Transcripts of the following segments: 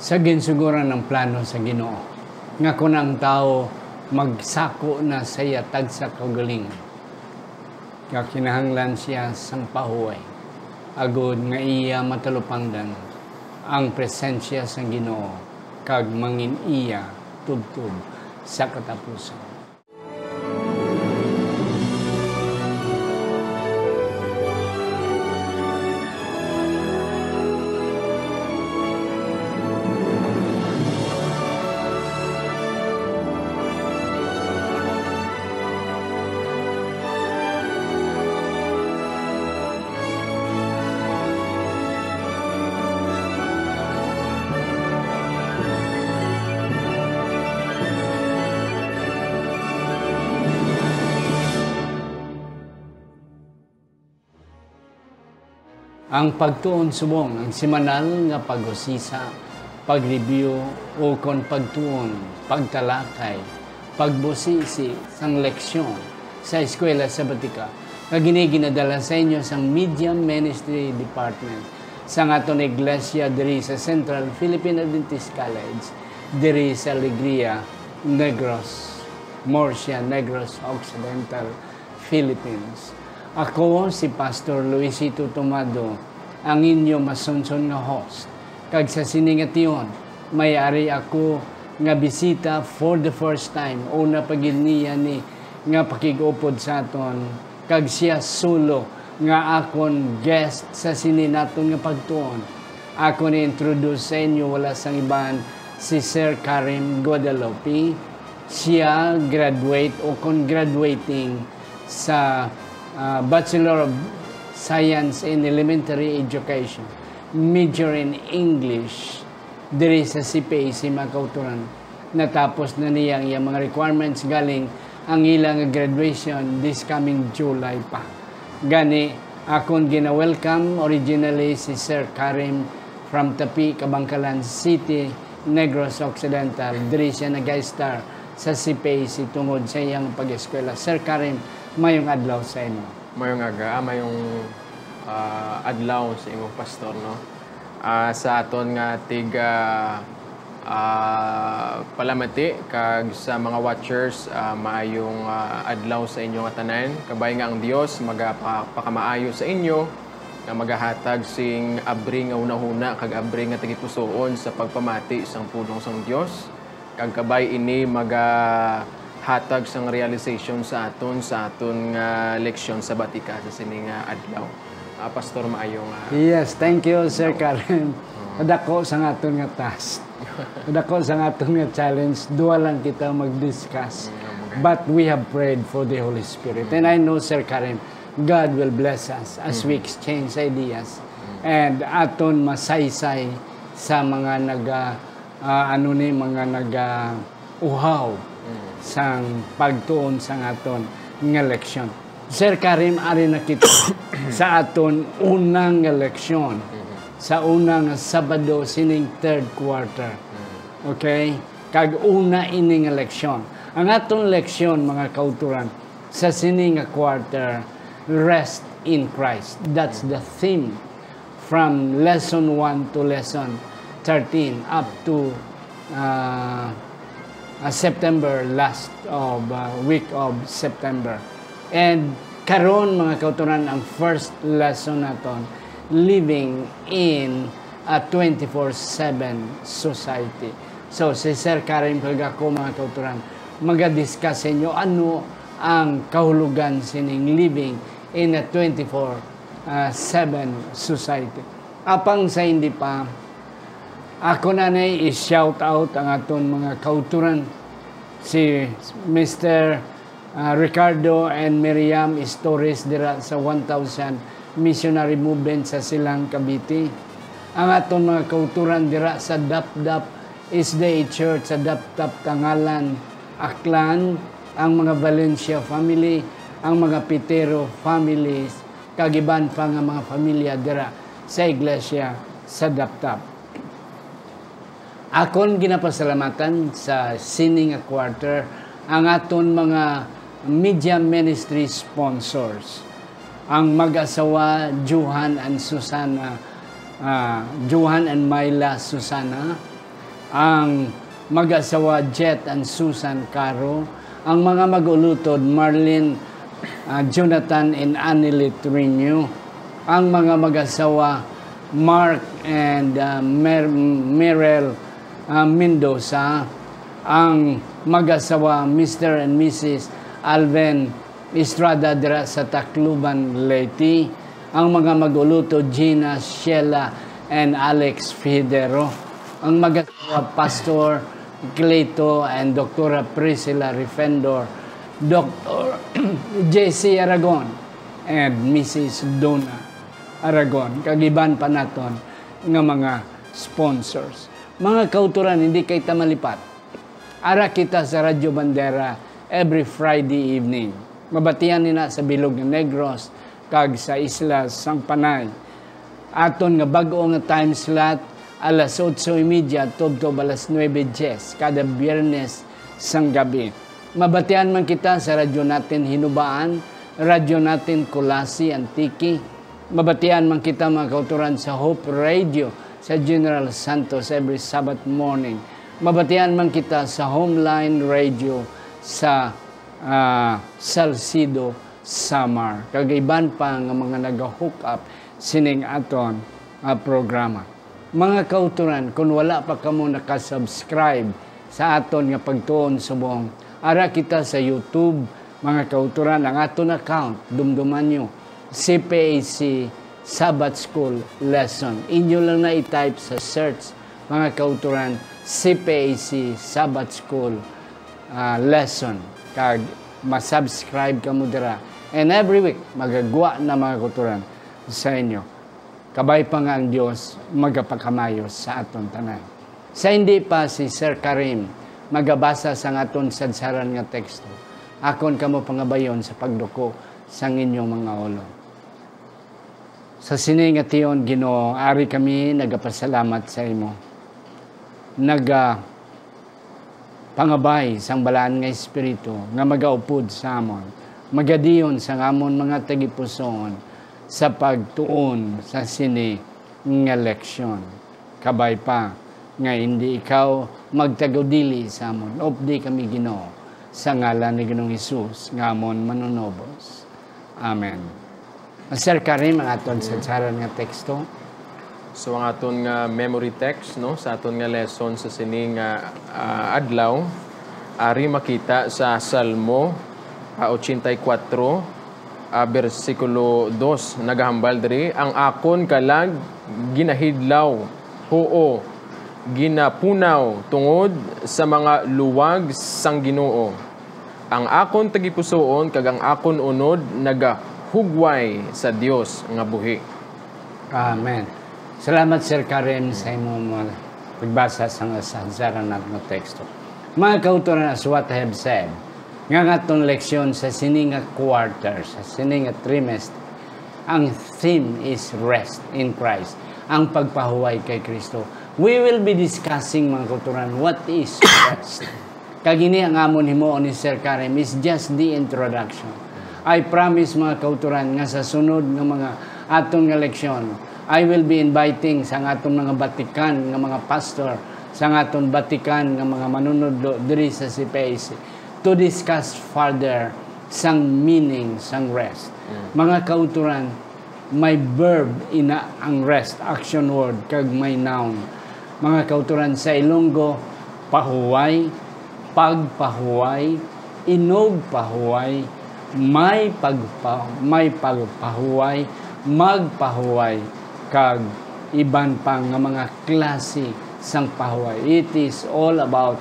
sa ginsuguran ng plano sa Ginoo. Nga kun ang tao magsako na sa yatag sa kagalingan nga kinahanglan siya sang pahuway. Agod nga iya matalupangdan ang presensya sa Ginoo kag mangin iya tubtub sa katapusan ang pagtuon subong ang simanal nga pag-usisa, pag-review o kon pagtuon, pagtalakay, pagbusisi sang leksyon sa eskwela sabatika nga giniginadala sa inyo sang Media Ministry Department sa aton iglesia diri sa Central Philippine Adventist College diri sa Alegria, Negros, Murcia, Negros Occidental, Philippines. Ako si Pastor Luisito Tomado, ang inyo masunson nga host. Kag sa siningation, may-ari ako nga bisita for the first time. Una pagil niya ni nga pakigupod sa aton. Kag siya sulo nga akon guest sa sininaton nga pagtuon. Ako ni introduce sa inyo wala sang iban si Sir Karim Guadalupe. Siya graduate o kon graduating sa uh, Bachelor of Science in Elementary Education, major in English, diri sa CPAC Makauturan. Natapos na niya ang mga requirements galing ang ilang graduation this coming July pa. Gani, akong gina-welcome originally si Sir Karim from Tapi, Kabangkalan City, Negros Occidental. Diri siya nag-star sa CPAC tungod sa iyang pag-eskwela. Sir Karim, mayong adlaw sa inyo. Mayong aga, mayong uh, adlaw sa imong pastor, no? Uh, sa aton nga tiga uh, palamati kag sa mga watchers uh, maayong uh, adlaw sa inyo nga tanan kabay nga ang Dios magapakamaayo sa inyo nga magahatag sing abri nga unahuna kag abri nga tagipusoon sa pagpamati sang pulong sang Dios kag kabay ini maga hatag sang realization sa aton sa aton nga leksyon sa batika sa sini nga adlaw. Uh, Pastor maayo nga. Yes, thank you Sir Karen. Kadako sa aton nga task. Kadako sa aton nga challenge, duwa lang kita mag-discuss. But we have prayed for the Holy Spirit. And I know Sir Karen, God will bless us as we exchange ideas. And aton masaysay sa mga naga uh, ano ni mga naga uhaw sang pagtuon sang aton nga leksyon. Sir Karim, ari na kita sa aton unang leksyon sa unang Sabado sining third quarter. Okay? Kag una ining leksyon. Ang aton leksyon, mga kauturan, sa sining quarter, rest in Christ. That's the theme from lesson 1 to lesson 13 up to uh, uh, September last of uh, week of September. And karon mga kauturan ang first lesson naton living in a 24/7 society. So si Sir Karim Pagako mga kauturan maga-discuss sa inyo ano ang kahulugan sining living in a 24/7 society. Apang sa hindi pa ako na na i-shout out ang aton mga kauturan si Mr. Uh, Ricardo and Miriam Stories dira sa 1,000 missionary movement sa Silang Cavite. Ang aton mga kauturan dira sa Dap-Dap Isday Church sa Dap-Dap Tangalan, Aklan, ang mga Valencia family, ang mga Pitero families, kagiban pa nga mga pamilya dira sa iglesia sa Dap-Dap. Akon ginapasalamatan sa sining quarter ang aton mga media ministry sponsors. Ang mag-asawa Johan and Susana, uh, Johan and Myla Susana, ang mag-asawa Jet and Susan Caro, ang mga mag-ulutod Marlene uh, Jonathan and Annelie Trino, ang mga mag-asawa Mark and uh, Mer- Merel uh, Mendoza, ang mag-asawa Mr. and Mrs. Alvin Estrada dira sa Tacloban, Leyte, ang mga mag-uluto Gina, Sheila, and Alex Fidero, ang mag-asawa Pastor Cleto and Dr. Priscilla Refendor, Dr. J.C. Aragon, and Mrs. Donna Aragon. Kagiban pa naton nga mga sponsors. Mga kauturan, hindi kay tamalipat. Ara kita sa Radyo Bandera every Friday evening. Mabatian nina sa Bilog ng Negros, kag sa Isla Sang Panay. Aton nga bag-o nga time slot, alas 8.30, tubtob alas 9.10, kada biyernes sang gabi. Mabatian man kita sa radyo natin Hinubaan, radyo natin Kulasi, Antiki. Mabatian man kita mga kauturan sa Hope Radio sa General Santos every Sabbath morning. Mabatian man kita sa Homeline Radio sa uh, Salcido, Samar. Kagaiban pa nga mga nag-hook up sining aton uh, programa. Mga kauturan, kung wala pa kamo nakasubscribe sa aton nga pagtuon subong, ara kita sa YouTube, mga kauturan, ang aton account, dumduman nyo, CPAC Sabbath School Lesson. Inyo lang na i-type sa search, mga kauturan, CPAC Sabbath School uh, Lesson. Kag masubscribe ka mo dira. And every week, magagwa na mga kauturan sa inyo. Kabay pa nga ang Diyos magapakamayos sa aton tanan. Sa hindi pa si Sir Karim magabasa sa aton sadsaran nga teksto. Akon kamo pangabayon sa pagduko sa inyong mga ulo. Sa sining at iyon, Ginoo, ari kami nagapasalamat sa imo. Naga pangabay sang balaan nga espiritu nga magaupod sa amon. Magadiyon sa amon mga tagipuson sa pagtuon sa sini nga leksyon. Kabay pa nga hindi ikaw magtagodili sa amon. Opdi kami Ginoo sa ngalan ni Ginoong Hesus nga amon manunobos. Amen. Sir Karim, ang aton sa saran nga teksto. So ang aton nga memory text no sa aton nga lesson sa sining nga uh, adlaw ari makita sa Salmo uh, 84 uh, bersikulo 2 nagahambal diri ang akon kalag ginahidlaw huo ginapunaw tungod sa mga luwag sang Ginoo ang akon tagipusoon kag ang akon unod naga hugway sa Dios nga buhi. Amen. Salamat Sir Karen sa imong pagbasa sa sasaran ng teksto. Mga kauturan as what I have said, nga nga leksyon sa sininga quarter, sa sininga trimester, ang theme is rest in Christ, ang pagpahuway kay Kristo. We will be discussing mga kauturan, what is rest? Kagini ang amon himo ni Sir Karim is just the introduction I promise mga kauturan nga sa sunod ng mga atong nga leksyon, I will be inviting sa atong mga batikan nga mga pastor, sa atong batikan nga mga manunod diri sa CPAC to discuss further sang meaning sang rest. Mm. Mga kauturan, may verb ina ang rest, action word, kag may noun. Mga kauturan sa Ilonggo, pahuway, pagpahuway, inog pahuway, may pagpa, may pagpahuway, magpahuway kag iban pang nga mga klase sang pahuway. It is all about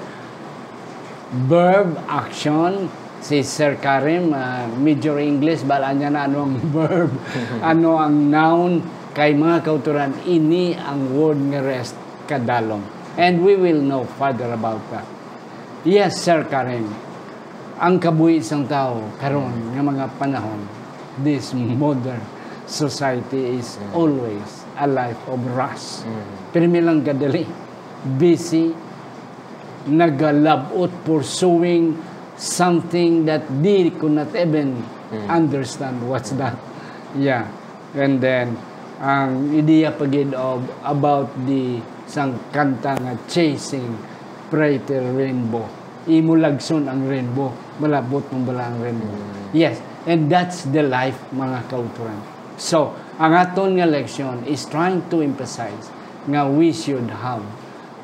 verb action. Si Sir Karim uh, major English bala niya na ano ang verb ano ang noun. Kay mga kauturan ini ang word nga rest kadalong. And we will know further about that. Yes Sir Karim ang kabuhi isang tao karon nga mga panahon this modern society is mm. always a life of rush. Mm. Pirmi lang gadali, busy, nagalabot pursuing something that they could not even mm. understand what's that. Yeah. And then, ang ideya pagid of about the sang kanta nga Chasing Brighter Rainbow. Imo lagson ang rainbow, malabot mong bala ang rainbow. Yes, and that's the life mga kauturan. So, ang aton nga leksyon is trying to emphasize nga we should have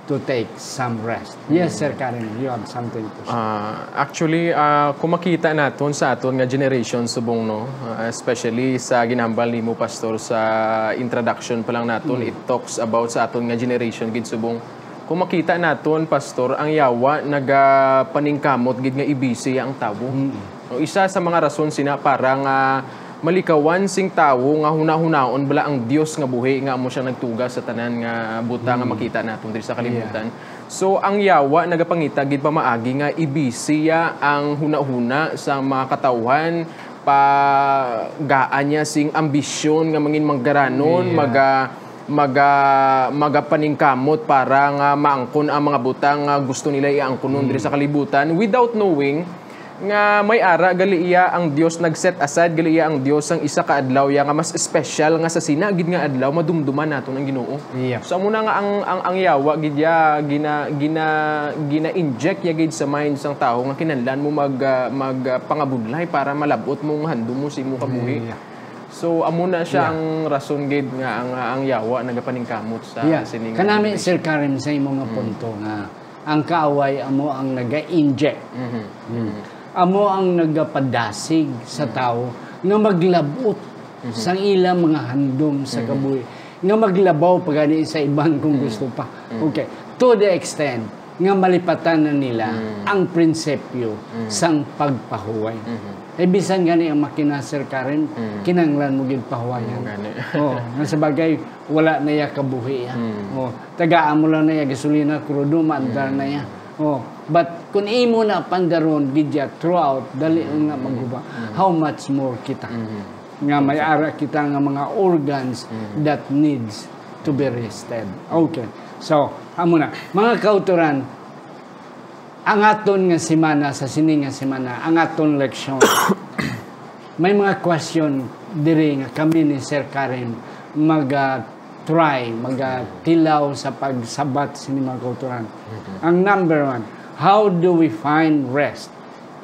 to take some rest. Yes, Sir Karen, you have something to say. Ah, actually, ah, kung makita naton sa aton nga generation subong no, ah, especially sa ginambal nimo pastor sa introduction pa lang naton, it talks about sa aton nga generation gid subong. Kung makita naton pastor, ang yawa naga paningkamot gid nga ibisi ang tawo. No, isa sa mga rason sina para nga malikawan sing tawo nga hunahunahon bala ang Dios nga buhi nga amo siya nagtuga sa tanan nga buta nga makita naton diri sa kalibutan. So ang yawa nagapangita gid pa maagi nga ibisiya ang hunahuna sa mga katawhan pa gaan niya sing ambisyon nga mangin manggaranon maga maga magapaningkamot para nga maangkon ang mga butang nga gusto nila iangkonon diri sa kalibutan without knowing nga may ara gali iya ang Dios nagset aside gali iya ang Dios ang isa ka adlaw ya nga mas special nga sa sinagid nga adlaw madumduman nato ang Ginoo. Yep. So amo na nga ang ang, ang yawa gid ya gina gina gina inject ya gid sa mind sang tao nga kinahanglan mo mag uh, mag uh, pangabudlay para malabot mong handom mo sa imo kabuhi. Yeah. So amo na siya ang rason gid nga ang ang yawa nagapaningkamot sa Yeah. sining Kanami, Sir Karim, sa imo nga punto nga ang kaaway amo ang naga-inject. Mhm. Amo ang nagapadasig sa tao nga maglabot sa ilang mga handom sa kabuhi. Nga maglabaw pagani sa iban kung gusto pa. Okay. To the extent nga malipatan na nila ang prinsipyo sang pagpahuway. Eh, bisan gani ang makina, Sir Karen, kinanglan mo gid pahuwayan. Gani. oh, nga sa bagay wala na ya kabuhi ya. Oh, tagaan mo lang na ya gasolina krudo maandar na ya. Oh, but kung imo na pandaron gidya throughout dali nga magguba. How much more kita? Nga may ara kita nga mga organs that needs to be rested. Okay. So, amo na. Mga kauturan, ang aton nga semana sa sini nga semana, ang aton leksyon may mga question diri nga kami ni Sir Karen mag ah, try, mag ah, tilaw sa pagsabat sa mga kulturan. Ang number one, how do we find rest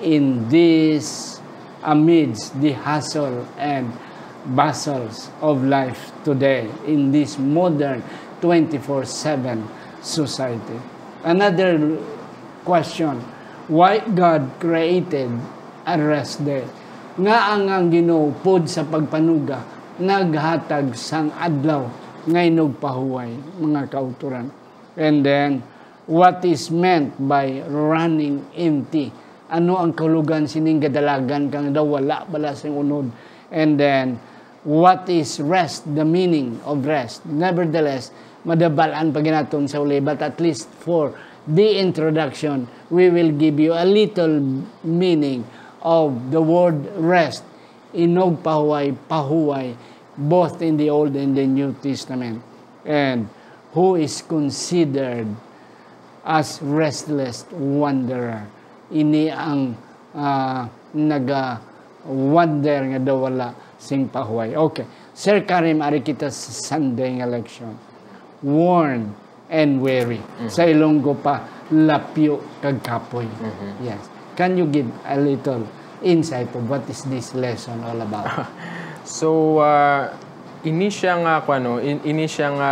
in this amidst the hustle and bustles of life today in this modern 24-7 society? Another question, why God created a rest day? Nga ang ang Ginoo sa pagpanuga naghatag sang adlaw ngay pahuway mga kauturan. And then what is meant by running empty? Ano ang kalugan sining gadalagan kang daw wala bala sing unod? And then what is rest? The meaning of rest. Nevertheless, madabalan pa ginaton sa uli but at least for the introduction, we will give you a little meaning of the word rest. Inog pahuway, pahuway, both in the Old and the New Testament. And who is considered as restless wanderer. Ini ang ah, naga-wander nga daw wala sing pahuway. Okay. Sir Karim, ari kita sa Sunday election. Worn and weary. Sa Ilonggo pa, lapyo kag kapoy. Yes. Can you give a little insight of what is this lesson all about? So, uh, ini siya nga, kung ano, in, ini siya nga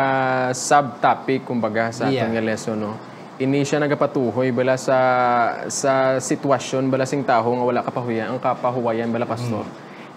subtopic, kumbaga, sa Yeah. ating nga lesson, no? Ini siya nagapatuhoy bala sa sa sitwasyon bala sing taho nga wala kapahuyan, ang kapahuwayan bala pastor.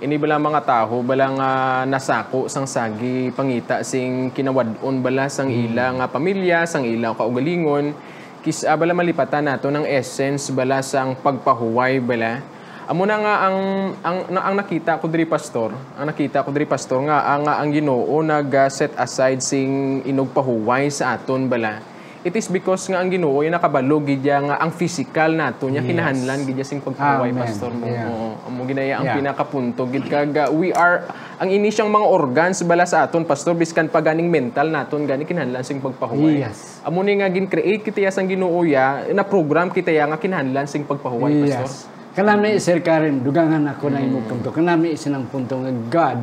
Ini bala mga taho bala nga nasako sang sagi pangita sing kinawadon bala sang ila nga pamilya, sang ila kaugalingon. Kis ah, bala malipatan nato ng essence bala sang pagpahuway bala. Amo na nga ang ang na- ang nakita ko diri pastor, ang nakita ko diri pastor nga ang ang Ginoo nag uh, set aside sing inog pahuway sa aton bala. It is because nga ang Ginoo yung nakabalo gidya nga ang physical nato nya kinahanglan gidya sing pagpahuway Amen. pastor mo. Yeah. Oo, amo ginaya ang Yeah. pinakapunto gid kag we are ang ini siyang mga organs bala sa aton pastor biskan pa ganing mental naton gani kinahanglan sing pagpahuway. Yes. Amo ni nga gin-create kita ya sang Ginoo ya na program kita ya nga kinahanglan sing pagpahuway pastor. Yes. Kanami, Sir Karen, dugangan ako na Mm. imong punto. Kanami isinang punto nga God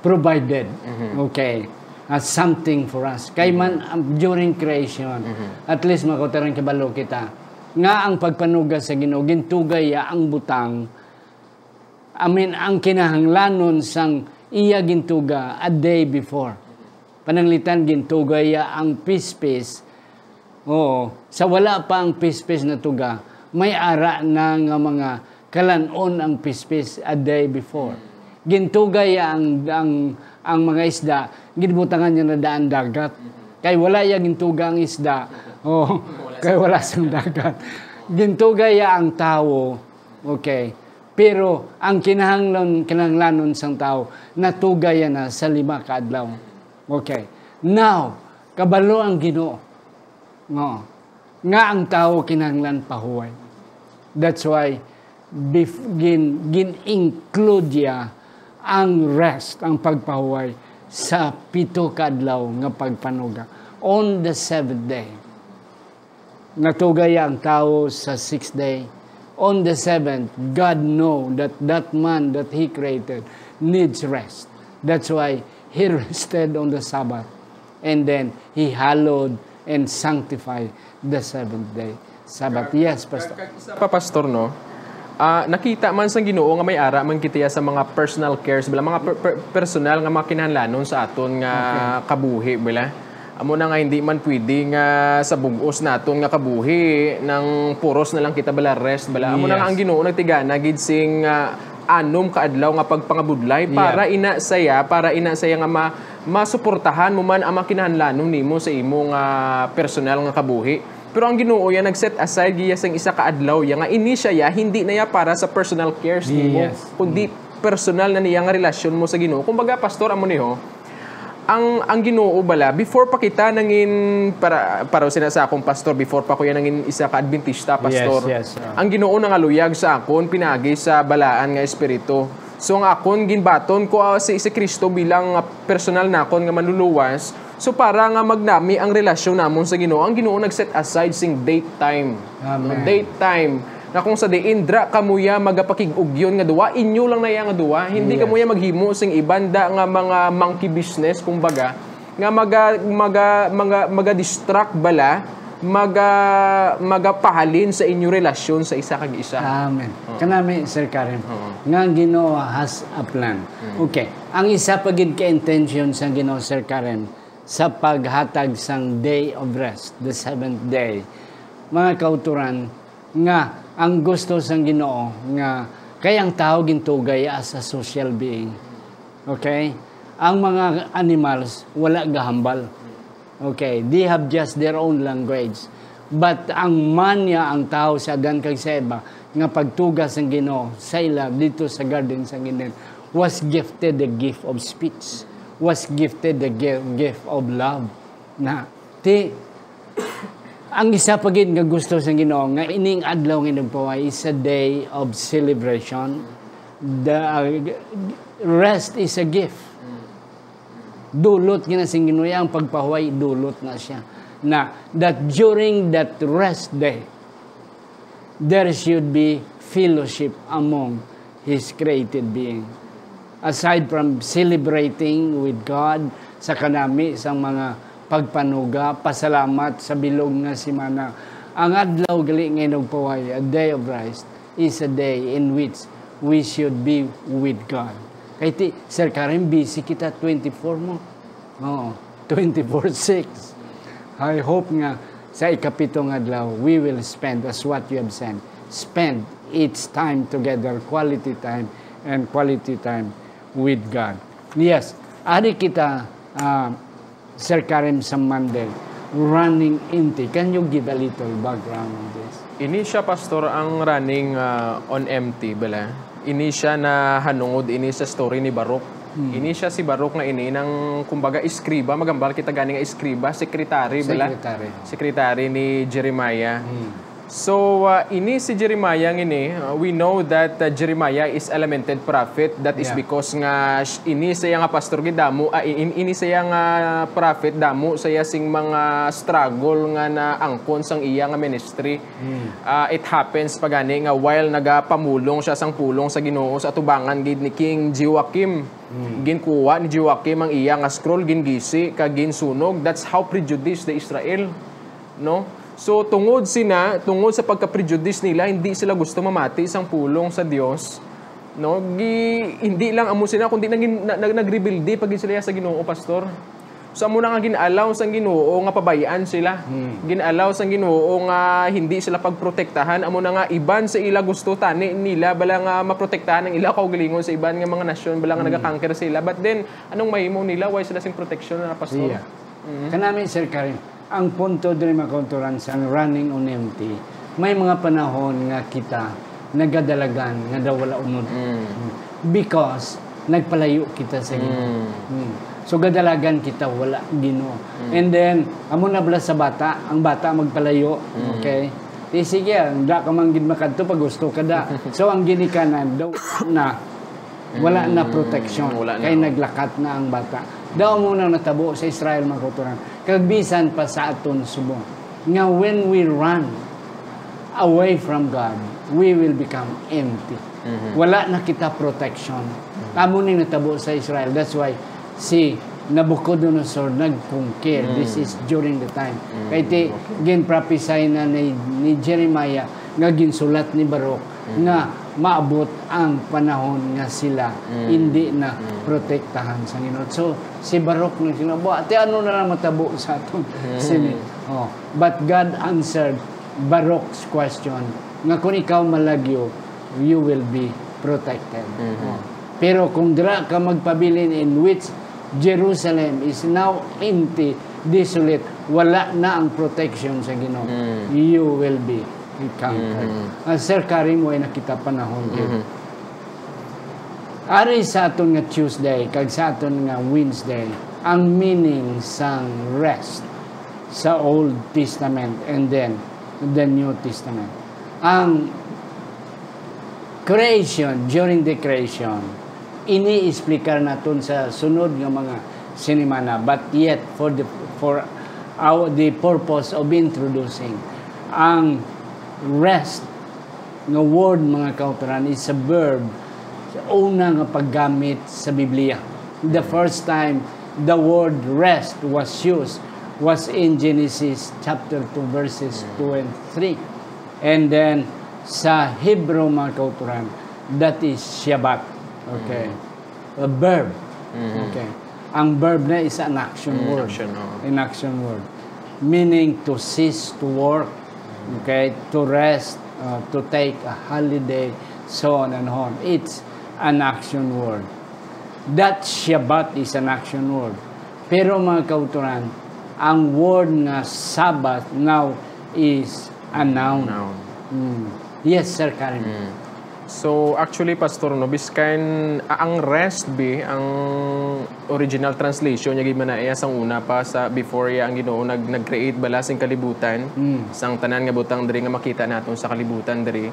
provided. Mm-hmm. Okay. Uh, something for us. Kay man um, during creation, at least makotarang kibalo kita. Nga ang pagpanuga sa Ginoo gintugay ya ang butang. I mean, ang kinahanglanon sang iya gintuga a day before. Pananglitan gintugay ya ang pispis. Oo, sa wala pa ang pispis na tuga, may ara na nga mga kalanon ang pispis a day before. Gintugay ya ang ang ang mga isda, ginbutangan niya na daan dagat. Kay wala ya gintuga ang isda. Oh, kay wala sang dagat. Gintugay ya ang tao. Okay. Pero ang kinahanglan kinahanglanon sang tao natugay ya na sa lima ka adlaw. Okay. Now, kabalo ang Ginoo. No. Nga ang tao kinahanglan pahuway. That's why bif, gin, gin-include ya ang rest, ang pagpahuway sa pito kadlaw nga pagpanuga. On the seventh day, natugay ang tao sa sixth day. On the seventh, God know that that man that He created needs rest. That's why He rested on the Sabbath. And then He hallowed and sanctified the seventh day. Sabbath. Yes, Pastor. Pa pastor no. Ah, nakita man sa Ginoo nga may ara man kitiya sa mga personal cares bala mga per- per- personal nga mga kinahanglanon sa aton nga kabuhi bala. Amo na nga hindi man pwede nga sa bugos naton nga kabuhi nang puros na lang kita bala rest bala. Amo na nga Yes. ang Ginoo nagtigana gid sing ah, anom ka adlaw nga pagpangabudlay para ina saya para ina saya nga ma masuportahan mo man ang mga kinahanglanon nimo sa imo nga personal nga kabuhi. Pero ang Ginoo ya nag-set aside giya sang isa ka adlaw ya nga ini siya ya hindi na ya para sa personal cares nimo Yes. kundi personal na niya nga relasyon mo sa Ginoo. Kumbaga pastor amo niho, ang ang Ginoo bala before pa kita nangin para para sina sa akong pastor before pa ko yan nangin isa ka Adventista pastor. Yes, yes, uh. Ang Ginoo nangaluyag sa akon pinagi sa balaan nga espiritu. So ang akon ginbaton ko ah, si si Kristo bilang ah, personal na akon nga manluluwas. So para nga magnami ang relasyon namon sa Ginoo, ang Ginoo nag-set aside sing date time. Amen. Date time na kung sa di indra kamuya magapakig-ugyon nga duwa inyo lang na nga duwa hindi Yes. kamuya maghimo sing ibanda nga mga monkey business kumbaga nga maga maga maga, maga distract bala maga magapahalin sa inyo relasyon sa isa kag isa Amen. Kanami, Sir Karim, nga ang Ginoo has a plan. Okay. Ang isa pa gid ka intention sa Ginoo, Sir Karim, sa paghatag sang day of rest, the seventh day. Mga kauturan, nga ang gusto sang Ginoo nga kay ang tao gintugay as a social being. Okay? Ang mga animals wala gahambal. Okay, they have just their own language. But ang manya ang tao sa adan kag sa iba nga pagtugas ng Ginoo sa ila dito sa garden sa Ginoo was gifted the gift of speech was gifted the gi- gift of love na ti ang isa pa gid nga gusto sa Ginoo nga ining adlaw nga nagpaway is a day of celebration. The uh, rest is a gift. Dulot gina sing Ginoo ang pagpahuway dulot na siya. Na that during that rest day there should be fellowship among his created being aside from celebrating with God sa kanami sa mga pagpanuga pasalamat sa bilog nga simana ang adlaw gali nga nagpaway a day of rest is a day in which we should be with God. Kay ti Sir Karim busy kita 24 mo. Oo, 24/6 I hope nga sa ikapitong adlaw, we will spend as what you have said. Spend each time together, quality time and quality time with God. Yes, ari kita, uh, Sir Karim sa Monday, running empty. Can you give a little background on this? ini siya pastor ang running ah, on empty bala ini siya na hanungod ini sa story ni Barok ini siya si Barok na ini ng kumbaga iskriba magambal kita gani nga iskriba sekretary bala Secretary. sekretary ni Jeremiah. So, uh, ini si Jeremiah ini, uh, we know that uh, Jeremiah is a lamented prophet. That is Yeah. because nga ini saya nga pastor gid damo, uh, in, ini saya nga prophet damo saya sing mga struggle nga na angkon sang iya nga ministry. Uh, it happens pagani nga while nagapamulong siya sang pulong sa Ginoo sa atubangan gid ni King Joachim. Ginkuha ni Joachim ang iya nga scroll gingisi kag ginsunog. That's how prejudiced the Israel no? So tungod sina, tungod sa pagka-prejudice nila, hindi sila gusto mamati isang pulong sa Dios. No, gi, hindi lang amo sila kundi naging na, nag, nagrebuild pag sila sa Ginoo pastor. So amo na nga gin-allow sang Ginoo nga pabayaan sila. Gin-allow sang Ginoo nga hindi sila pagprotektahan amo na nga iban sa ila gusto tani nila bala nga maprotektahan ang ila kaugalingon sa iban nga mga nasyon bala nga nagakanker sila. But then anong mahimo nila why sila sing protection na pastor? Yeah. Kanami, Sir Karim, ang punto din makonturan sa running on empty, may mga panahon nga kita nagadalagan nga daw wala unod. Because nagpalayo kita sa Ginoo. Mm. So gadalagan kita wala Ginoo. And then amo na bala sa bata, ang bata magpalayo, okay? Di sige, da ka man gid makadto pag gusto ka da. So ang ginikanan daw na wala na protection wala na. kay naglakat na ang bata. Daw mo nang natabo sa Israel mga kauturan. Kagbisan pa sa aton subong. Nga when we run away from God, we will become empty. Wala na kita protection. Amo ning natabo sa Israel. That's why si Nabucodonosor nagkungkir. This is during the time. Kay ti ginprophesy na ni, ni Jeremiah nga ginsulat ni Baruch nga maabot ang panahon nga sila hindi na protektahan sa Ginoo. So si Baruch nang sinabi, ate ano na lang matabo sa atong sini. Oh, but God answered Baruch's question nga kung ikaw malagyo, you will be protected. Oh. Pero kung dira ka magpabilin in which Jerusalem is now empty, desolate, wala na ang protection sa Ginoo. You will be conquered. Ah, Sir Karim, way nakita panahon mm Ari sa aton nga Tuesday, kag sa aton nga Wednesday, ang meaning sang rest sa Old Testament and then the New Testament. Ang creation, during the creation, ini-explicar naton sa sunod nga mga sinimana but yet for the for our the purpose of introducing ang rest nga word mga kauturan is a verb sa una nga paggamit sa Biblia. The first time the word rest was used was in Genesis chapter 2 verses 2 and 3. And then sa Hebrew mga kauturan, that is Shabbat. Okay. A verb. Okay. Ang verb na is an action word. action, oo. An action word. Meaning to cease to work. Okay. To rest. uh, to take a holiday. So on and on. It's an action word. That Shabbat is an action word. Pero mga kauturan, ang word nga Sabbath now is a noun. Noun. Mm. Yes, Sir Karim. So actually pastor no biskan ang rest be ang original translation niya gid man iya sang una pa sa before ya ang Ginoo nag nag-create bala sing kalibutan. Sang tanan nga butang diri nga makita naton sa kalibutan diri.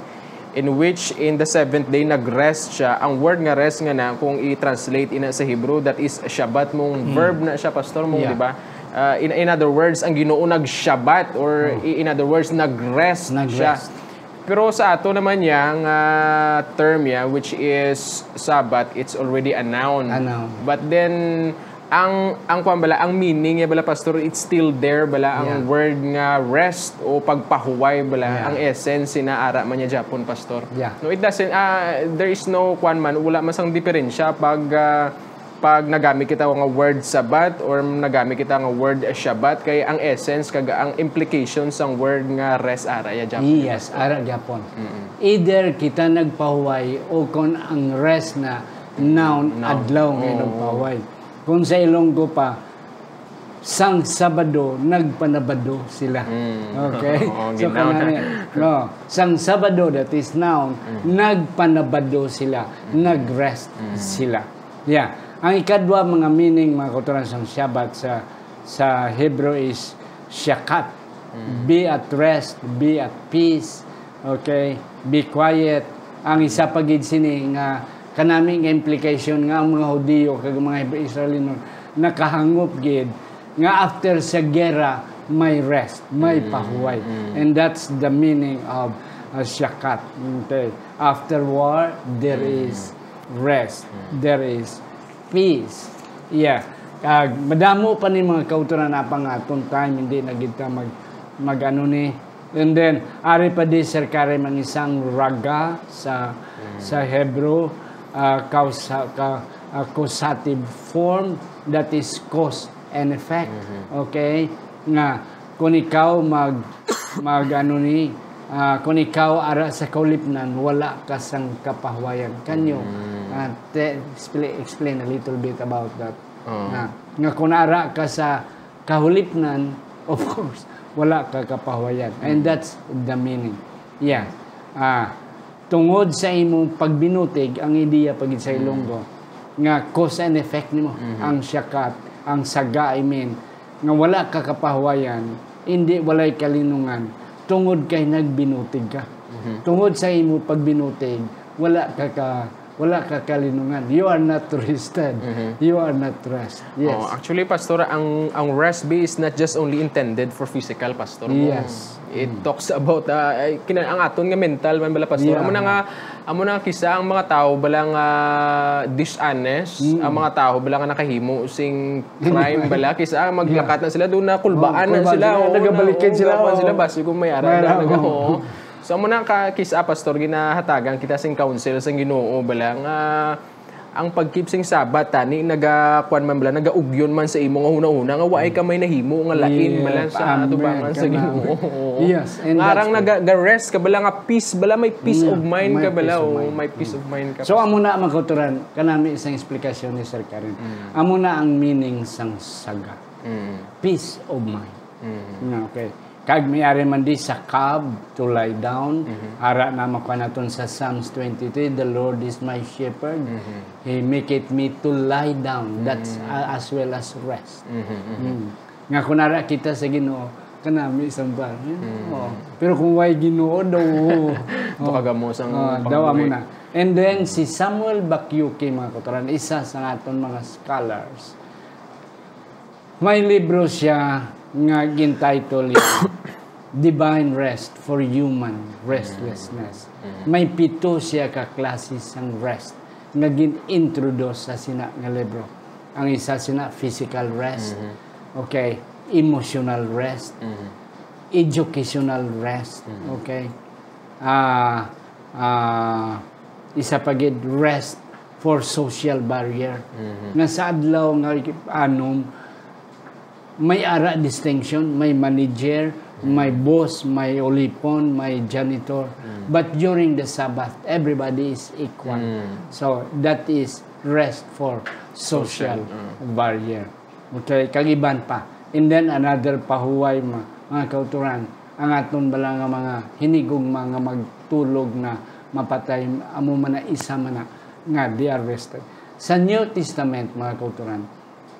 In which in the seventh day nag-rest siya. Ang word nga rest nga na kung i-translate ina sa Hebrew that is Shabbat mong verb na siya pastor mong Yeah. di ba? Uh, in, in other words ang Ginoo nag-Shabbat or in other words nag-rest, siya. Nag-rest. Pero sa ato naman yang ah, term ya which is Sabbath, it's already a noun. A noun. But then ang ang kuan bala ang meaning ya bala pastor it's still there bala ang Yeah. word nga rest o pagpahuway bala Yeah. ang essence na ara man niya Japon pastor. Yeah. No it doesn't ah, there is no kuan man wala man sang diferensya pag ah, pag nagamit kita nga word sabat or nagamit kita nga word Shabbat kay ang essence kag ang implication sang word nga rest ara ya Japon. Yes, ara gyapon. Either kita nagpahuway o kung ang rest na noun, adlaw nga nagpahuway. Kung sa Ilonggo pa, sang Sabado nagpanabado sila. Okay? Oo, so kanani, no, sang Sabado that is noun, nagpanabado sila, nagrest sila. Yeah. Ang ikadwa mga meaning mga kauturan sang Shabbat sa sa Hebrew is shakat. Be at rest, be at peace. Okay? Be quiet. Ang isa pa gid sini nga kanami nga implication nga ang mga Hudiyo kag mga Israelino nakahangop gid nga after sa gera may rest, may pahuway. And that's the meaning of uh, shakat. Okay. After war, there is rest. There is peace. Yeah. Kag madamo pa ni mga kauturan na pang atong time hindi na kita mag magano ni. And then ari pa di sir kare mang isang raga sa sa Hebrew uh, kausa ka accusative form that is cause and effect. Okay? Nga kung ikaw mag mag ano ni ah, kung ikaw ara sa kaulipnan wala ka sang kapahwayan kanyo Ah, te- explain, explain a little bit about that. Oo. nga, nga kung ara ka sa kahulipnan of course wala ka kapahwayan and that's the meaning. Yeah. Ah tungod sa imong pagbinutig ang ideya pagid sa Ilonggo nga cause and effect nimo ang syakat ang saga I mean nga wala ka kapahwayan hindi walay kalinungan tungod kay nagbinutig ka. Tungod sa imo pagbinutig wala ka ka wala ka kalinungan you are not rested you are not rest yes Oh, actually, Pastor, ang ang rest be is not just only intended for physical, Pastor. Yes. It talks about uh, kina, ang aton nga mental man bala Pastor. Yeah. Amo na nga amo na nga kisa ang mga tao bala nga dishonest, Mm. ang mga tao bala nga nakahimo sing crime bala kisa maglakat na sila doon na kulbaan Oh, na kulbaan sila. sila, oo, nagabalikan na- oo, sila, oo. sila basi kung may ara May ara, talaga. oo. oo. So amo na ka kisa pastor ginahatagan kita sing council sa Ginoo bala nga ang pagkeep sing sabat tani naga kuan man bala nagaugyon man sa imo nga hunahuna nga waay ka may nahimo nga lain Yeah, bala sa atubangan sa. Ginoo. Yes, and that's naga ga rest ka bala nga peace bala may peace Yeah, of mind ka bala of oh, may peace of mind ka. So amo na ang magkuturan kanami isang explanation ni Sir Karen. Amo na ang meaning sang saga. Mm. Peace of mind. Mm. Nga, okay. Kag may ari man di sa cab to lie down. Ara na makuha sa Psalms 23, the Lord is my shepherd. He make it me to lie down. That's uh, as well as rest. Mm. Nga kunara kita sa Ginoo kanami isang bar. Oh. Pero kung way Ginoo daw. oh. Baka gamo sang Oh, daw amo na. And then si Samuel Bakyuki mga kuturan, isa sa aton mga scholars. May libro siya nga gintitle Divine Rest for Human Restlessness. May pito siya ka klase sang rest nga gin-introduce sa sina nga libro. Ang isa sina physical rest, okay, emotional rest, educational rest, okay? Ah, ah, isa pa gid rest for social barrier. Nga sa adlaw nga anom may ara distinction, may manager, may boss, may olipon, may janitor. But during the Sabbath, everybody is equal. So that is rest for social, barrier. Okay, kagiban pa. And then another pahuway ma, mga kauturan, ang aton bala nga mga hinigog mga magtulog na mapatay amo man na isa man na nga they are rested. Sa New Testament mga kauturan,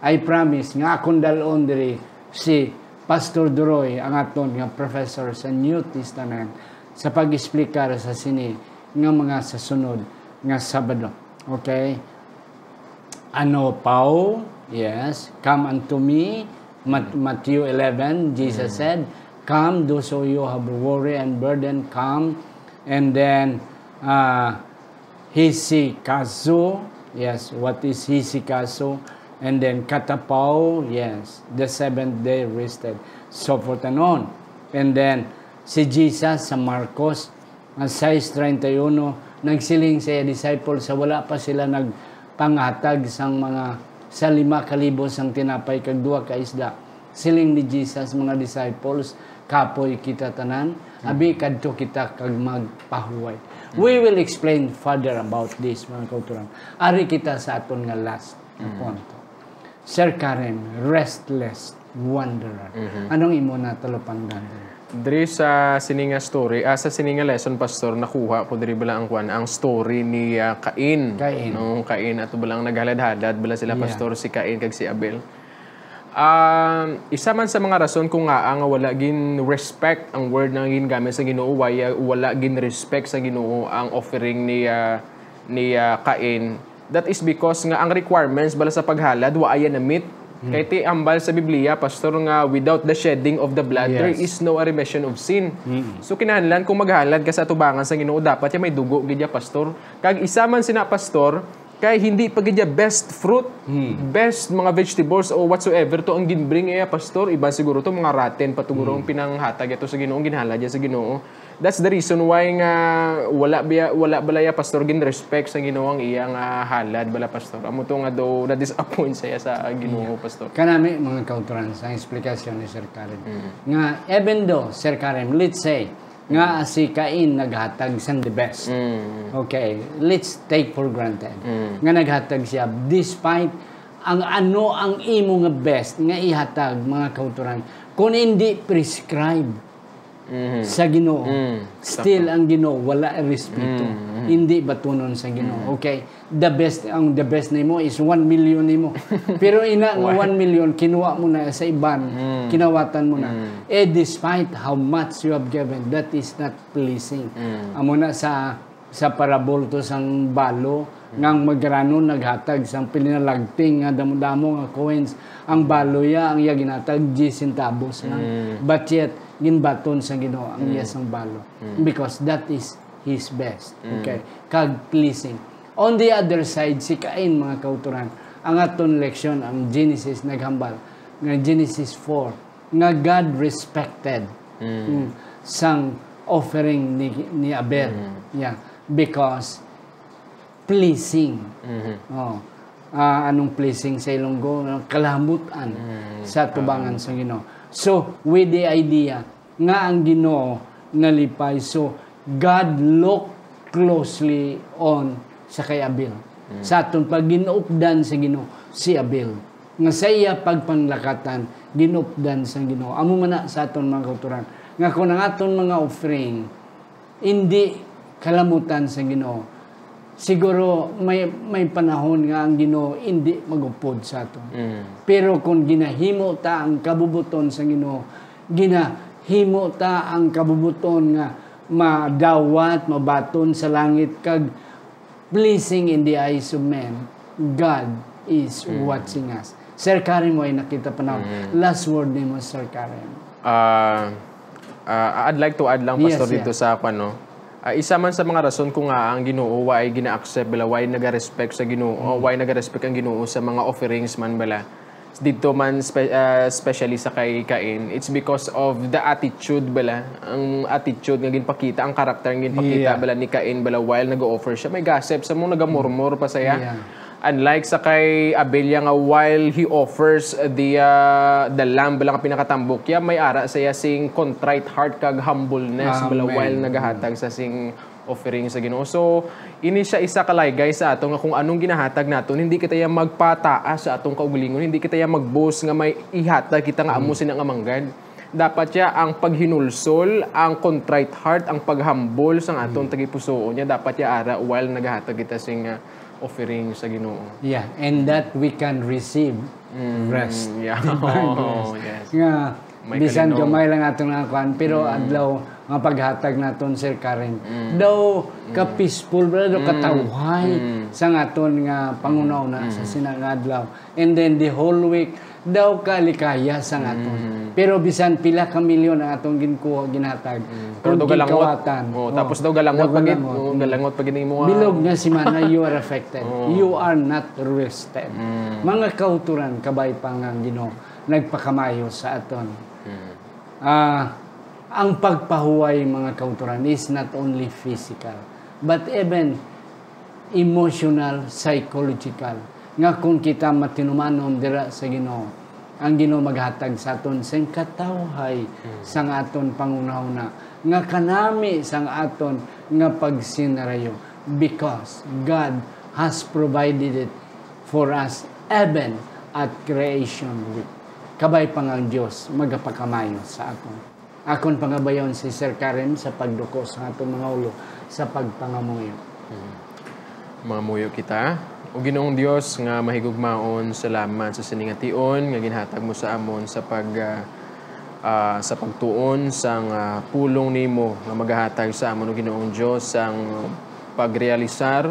I promise nga akong dalon diri si Pastor Duroy ang aton nga professor sa New Testament sa pag-explicar sa sini nga mga sa sunod nga Sabado. Okay? Ano pao? Yes. Come unto me. Mat- Matthew 11, Jesus said, Come, those of you have worry and burden, come. And then, uh, hisikaso. Yes, what is hisikaso? And then katapao, yes, the seventh day rested. So forth and on. And then, si Jesus sa Marcos, ang 6.31, nagsiling sa disciples sa wala pa sila nagpangatag sang mga sa lima kalibos ang tinapay kag duha ka isda. Siling ni Jesus mga disciples, kapoy kita tanan, abi kadto kita kag magpahuway. We will explain further about this mga kauturan. Ari kita sa aton nga last na punto. Sir Karen, restless wanderer. Anong imo na talupanggan? Diri sa sininga story, ah, sa sininga lesson pastor nakuha ko diri bala ang kwan ang story ni ah, Cain. Cain. No, Cain ato balang naghalad-halad bala sila Yeah. pastor si Cain kag si Abel. Um, isa man sa mga rason kung nga ang wala gin respect ang word na ginagamit sa Ginoo uh, wala gin respect sa Ginoo ang offering ni uh, ni uh, Cain that is because nga ang requirements bala sa paghalad wa aya na meet. Hmm. kay ti ambal sa Biblia pastor nga without the shedding of the blood there Yes. is no remission of sin. So kinahanglan kung maghalad ka sa tubangan sa Ginoo dapat ya may dugo gid ya pastor. Kag isa man sina pastor kay hindi pa gid ya best fruit best mga vegetables o whatsoever to ang ginbring iya pastor. Iba siguro to mga raten patuguro ang pinanghatag ito sa Ginoo ginhalad ya sa Ginoo that's the reason why nga wala biya wala balaya pastor gin respect sa Ginoo ang iyang ah, halad bala pastor amo to nga do na disappoint saya sa Ginoo pastor Kanami mga kauturan sa explikasyon ni Sir Karim. Nga even though Sir Karim, let's say nga si Cain naghatag sang the best. mm. Okay, let's take for granted. Nga naghatag siya despite ang ano ang imo nga best nga ihatag mga kauturan kung hindi prescribe Mhm. sa Ginoo. Mm. Still ang Ginoo wala respeto. Hindi batunon sa Ginoo. Okay? The best ang the best nimo is 1 million nimo. Pero ina nga 1 million kinuha mo na sa iban, kinawatan mo na. Eh despite how much you have given, that is not pleasing. Amo na sa sa parabol to sang balo ngang magrano naghatag sang pilinalagting nga damo-damo nga coins ang baloya ang iya ginatag 10 centavos lang but yet ginbaton sa Ginoo ang iya sang balo. Because that is his best. Okay? Kag pleasing. On the other side si Cain mga kauturan ang aton leksyon ang Genesis naghambal. Nga Genesis 4 nga God respected mm, sang offering ni ni Abel. Yeah. Because pleasing. Mhm. Oh. Ah, anong pleasing sa Ilonggo? Kalamutan sa tubangan sa Ginoo. So, with the idea nga ang Ginoo nalipay. So, God look closely on sa kay Abel. Sa aton pag ginuupdan sa Ginoo si Abel. Nga sa iya pagpanlakatan ginuupdan sa Ginoo. Amo man na sa aton mga kauturan. Nga kung ang aton mga offering hindi kalamutan sa Ginoo siguro may may panahon nga ang Ginoo hindi magupod sa aton. Mm. Pero kung ginahimo ta ang kabubuton sa Ginoo, ginahimo ta ang kabubuton nga madawat, mabaton sa langit kag pleasing in the eyes of men, God is watching us. Sir Karim mo ay nakita pa na. Last word ni mo, Sir Karim. Ah, ah, I'd like to add lang Yes, pastor yeah. dito sa ano. Ah, isa man sa mga rason kung nga ang Ginoo why gina-accept bala why naga-respect sa Ginoo Mm. why naga-respect ang Ginoo sa mga offerings man bala dito man spe- ah, especially sa kay Cain it's because of the attitude bala ang attitude nga ginpakita ang karakter nga ginpakita Yeah. bala ni Cain bala while nag-offer siya may gossip sa mo nagamurmur pa saya Yeah. Unlike sa kay Abelia nga while he offers the uh, the lamb bilang pinakatambok ya may ara saya sing contrite heart kag humbleness bala Amen. while nagahatag sa sing offering sa Ginoo. So ini siya isa kalay guys sa ato nga kung anong ginahatag naton hindi kita ya magpataas sa atong kaugalingon hindi kita ya magboast nga may ihatag kita nga amo sina nga manggad dapat ya ang paghinulsol, ang contrite heart, ang paghambol sa atong tagipusoon niya dapat ya ara while nagahatag kita sing uh, offering sa Ginoo. Yeah, and that we can receive rest. Mm, yeah. Divine Oh, rest. yes. Nga, May bisan gamay lang ato nga kuan pero adlaw nga paghatag naton Sir Karen. Daw ka peaceful bro, daw katawhay sa ngaton nga pangunaw na sa sinang adlaw. And then the whole week daw kalikaya sa ngaton. Pero bisan pila ka milyon ang atong ginkuha ginhatag. Pero daw galangot. Oh, Oh, tapos daw galangot pagid. galangot. Oh, galangot pagid mo. Bilog nga si Mana, you are affected. You are not rested. Mga kauturan, kabay pa nga Ginoo nagpakamayo sa aton. Ah, ang pagpahuway mga kauturan is not only physical, but even emotional, psychological. Nga kung kita matinumanon dira sa Ginoo, ang Ginoo maghatag sa aton sa katawhay sang aton pangunahuna nga kanami sang aton nga pagsinarayo because God has provided it for us even at creation week. Kabay pa nga ang Diyos magapakamayo sa aton. Akon pangabayon si Sir Karen sa pagduko sa atong mga ulo sa pagpangamuyo. mga muyo kita. O Ginoong Dios nga mahigugmaon salamat sa siningation nga ginhatag mo sa amon sa pag ah, ah, sa pagtuon sang ah, pulong nimo nga magahatag sa amon o Ginoong Dios sang pagrealisar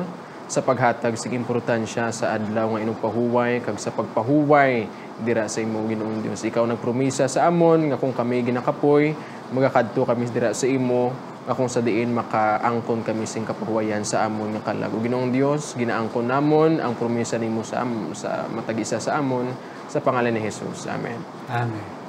sa paghatag sig importansya sa adlaw nga inong pahuway kag sa pagpahuway dira sa imo Ginoong Dios. Ikaw nagpromisa sa amon nga kung kami ginakapoy magakadto kami dira sa imo nga kung sa diin makaangkon kami sing kapahuwayan sa amon nga kalag. O Ginoong Dios, ginaangkon namon ang promisa nimo sa am- sa matag-isa sa amon sa pangalan ni Jesus. Amen. Amen.